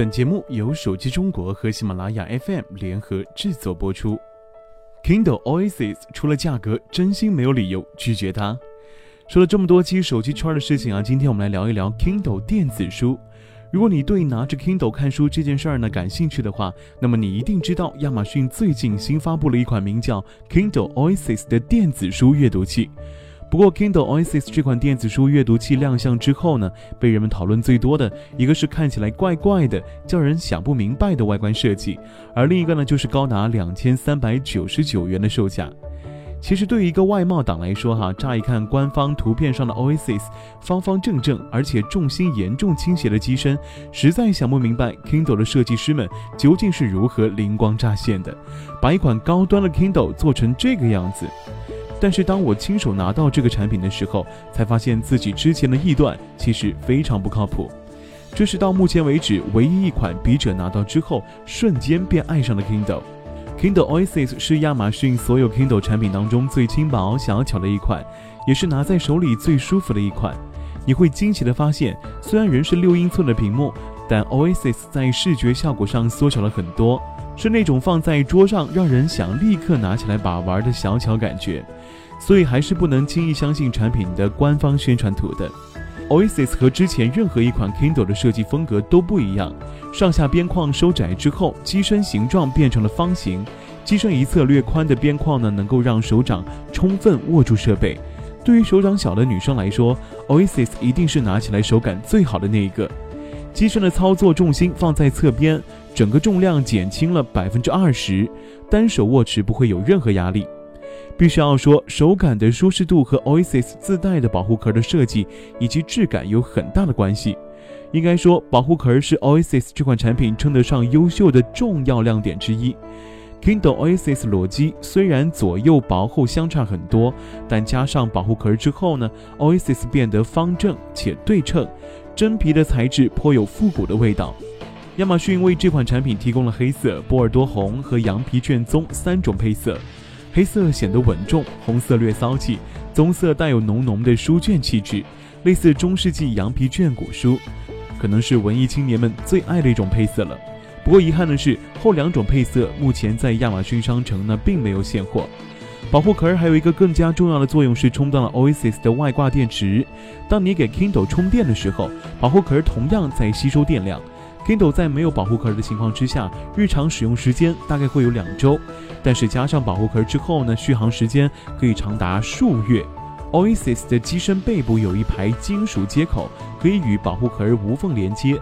本节目由手机中国和喜马拉雅 FM 联合制作播出。Kindle Oasis 除了价格，真心没有理由拒绝它。说了这么多期手机圈的事情啊，今天我们来聊一聊 Kindle 电子书。如果你对拿着 Kindle 看书这件事儿呢感兴趣的话，那么你一定知道亚马逊最近新发布了一款名叫 Kindle Oasis 的电子书阅读器。不过，Kindle Oasis 这款电子书阅读器亮相之后呢，被人们讨论最多的一个是看起来怪怪的、叫人想不明白的外观设计，而另一个呢，就是高达两千三百九十九元的售价。其实，对于一个外贸党来说，哈，乍一看官方图片上的 Oasis 方方正正，而且重心严重倾斜的机身，实在想不明白 Kindle 的设计师们究竟是如何灵光乍现的，把一款高端的 Kindle 做成这个样子。但是当我亲手拿到这个产品的时候，才发现自己之前的臆断其实非常不靠谱。这是到目前为止唯一一款笔者拿到之后瞬间便爱上了 Kindle。Kindle Oasis 是亚马逊所有 Kindle 产品当中最轻薄小巧的一款，也是拿在手里最舒服的一款。你会惊奇的发现，虽然仍是六英寸的屏幕，但 Oasis 在视觉效果上缩小了很多。是那种放在桌上让人想立刻拿起来把玩的小巧感觉，所以还是不能轻易相信产品的官方宣传图的。Oasis 和之前任何一款 Kindle 的设计风格都不一样，上下边框收窄之后，机身形状变成了方形，机身一侧略宽的边框呢，能够让手掌充分握住设备。对于手掌小的女生来说，Oasis 一定是拿起来手感最好的那一个。机身的操作重心放在侧边。整个重量减轻了百分之二十，单手握持不会有任何压力。必须要说，手感的舒适度和 Oasis 自带的保护壳的设计以及质感有很大的关系。应该说，保护壳是 Oasis 这款产品称得上优秀的重要亮点之一。Kindle Oasis 裸机虽然左右薄厚相差很多，但加上保护壳之后呢，Oasis 变得方正且对称，真皮的材质颇有复古的味道。亚马逊为这款产品提供了黑色、波尔多红和羊皮卷棕三种配色。黑色显得稳重，红色略骚气，棕色带有浓浓的书卷气质，类似中世纪羊皮卷古书，可能是文艺青年们最爱的一种配色了。不过遗憾的是，后两种配色目前在亚马逊商城呢并没有现货。保护壳还有一个更加重要的作用是充当了 Oasis 的外挂电池。当你给 Kindle 充电的时候，保护壳同样在吸收电量。Kindle 在没有保护壳的情况之下，日常使用时间大概会有两周，但是加上保护壳之后呢，续航时间可以长达数月。Oasis 的机身背部有一排金属接口，可以与保护壳无缝连接。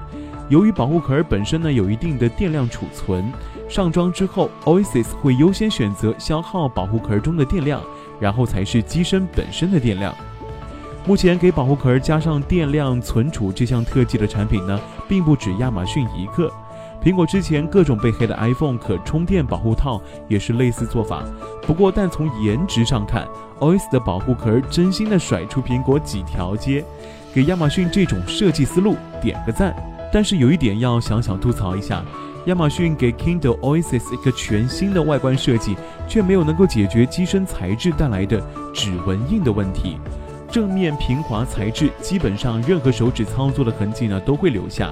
由于保护壳本身呢有一定的电量储存，上装之后，Oasis 会优先选择消耗保护壳中的电量，然后才是机身本身的电量。目前给保护壳加上电量存储这项特技的产品呢，并不止亚马逊一个。苹果之前各种被黑的 iPhone 可充电保护套也是类似做法。不过，但从颜值上看，OS 的保护壳真心的甩出苹果几条街，给亚马逊这种设计思路点个赞。但是有一点要小小吐槽一下，亚马逊给 Kindle Oasis 一个全新的外观设计，却没有能够解决机身材质带来的指纹印的问题。正面平滑材质，基本上任何手指操作的痕迹呢都会留下。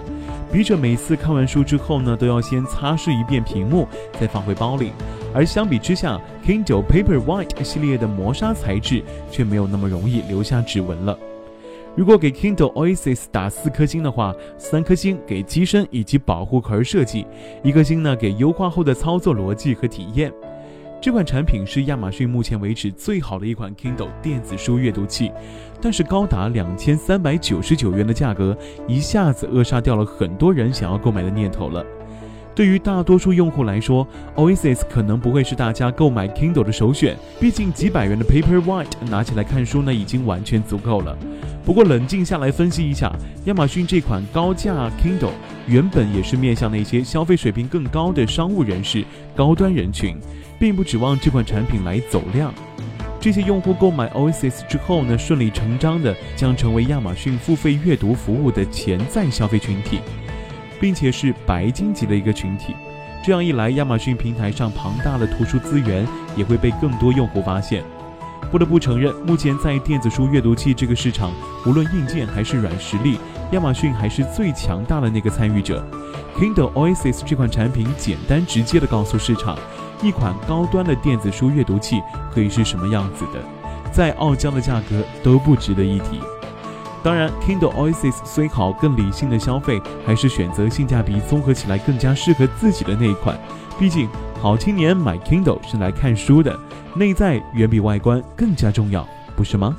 笔者每次看完书之后呢，都要先擦拭一遍屏幕，再放回包里。而相比之下，Kindle Paperwhite 系列的磨砂材质却没有那么容易留下指纹了。如果给 Kindle Oasis 打四颗星的话，三颗星给机身以及保护壳设计，一颗星呢给优化后的操作逻辑和体验。这款产品是亚马逊目前为止最好的一款 Kindle 电子书阅读器，但是高达两千三百九十九元的价格，一下子扼杀掉了很多人想要购买的念头了。对于大多数用户来说，Oasis 可能不会是大家购买 Kindle 的首选，毕竟几百元的 Paperwhite 拿起来看书呢，已经完全足够了。不过冷静下来分析一下，亚马逊这款高价 Kindle 原本也是面向那些消费水平更高的商务人士、高端人群。并不指望这款产品来走量，这些用户购买 Oasis 之后呢，顺理成章的将成为亚马逊付费阅读服务的潜在消费群体，并且是白金级的一个群体。这样一来，亚马逊平台上庞大的图书资源也会被更多用户发现。不得不承认，目前在电子书阅读器这个市场，无论硬件还是软实力，亚马逊还是最强大的那个参与者。Kindle Oasis 这款产品简单直接地告诉市场，一款高端的电子书阅读器可以是什么样子的，在傲娇的价格都不值得一提。当然，Kindle Oasis 虽好，更理性的消费还是选择性价比综合起来更加适合自己的那一款。毕竟，好青年买 Kindle 是来看书的。内在远比外观更加重要，不是吗？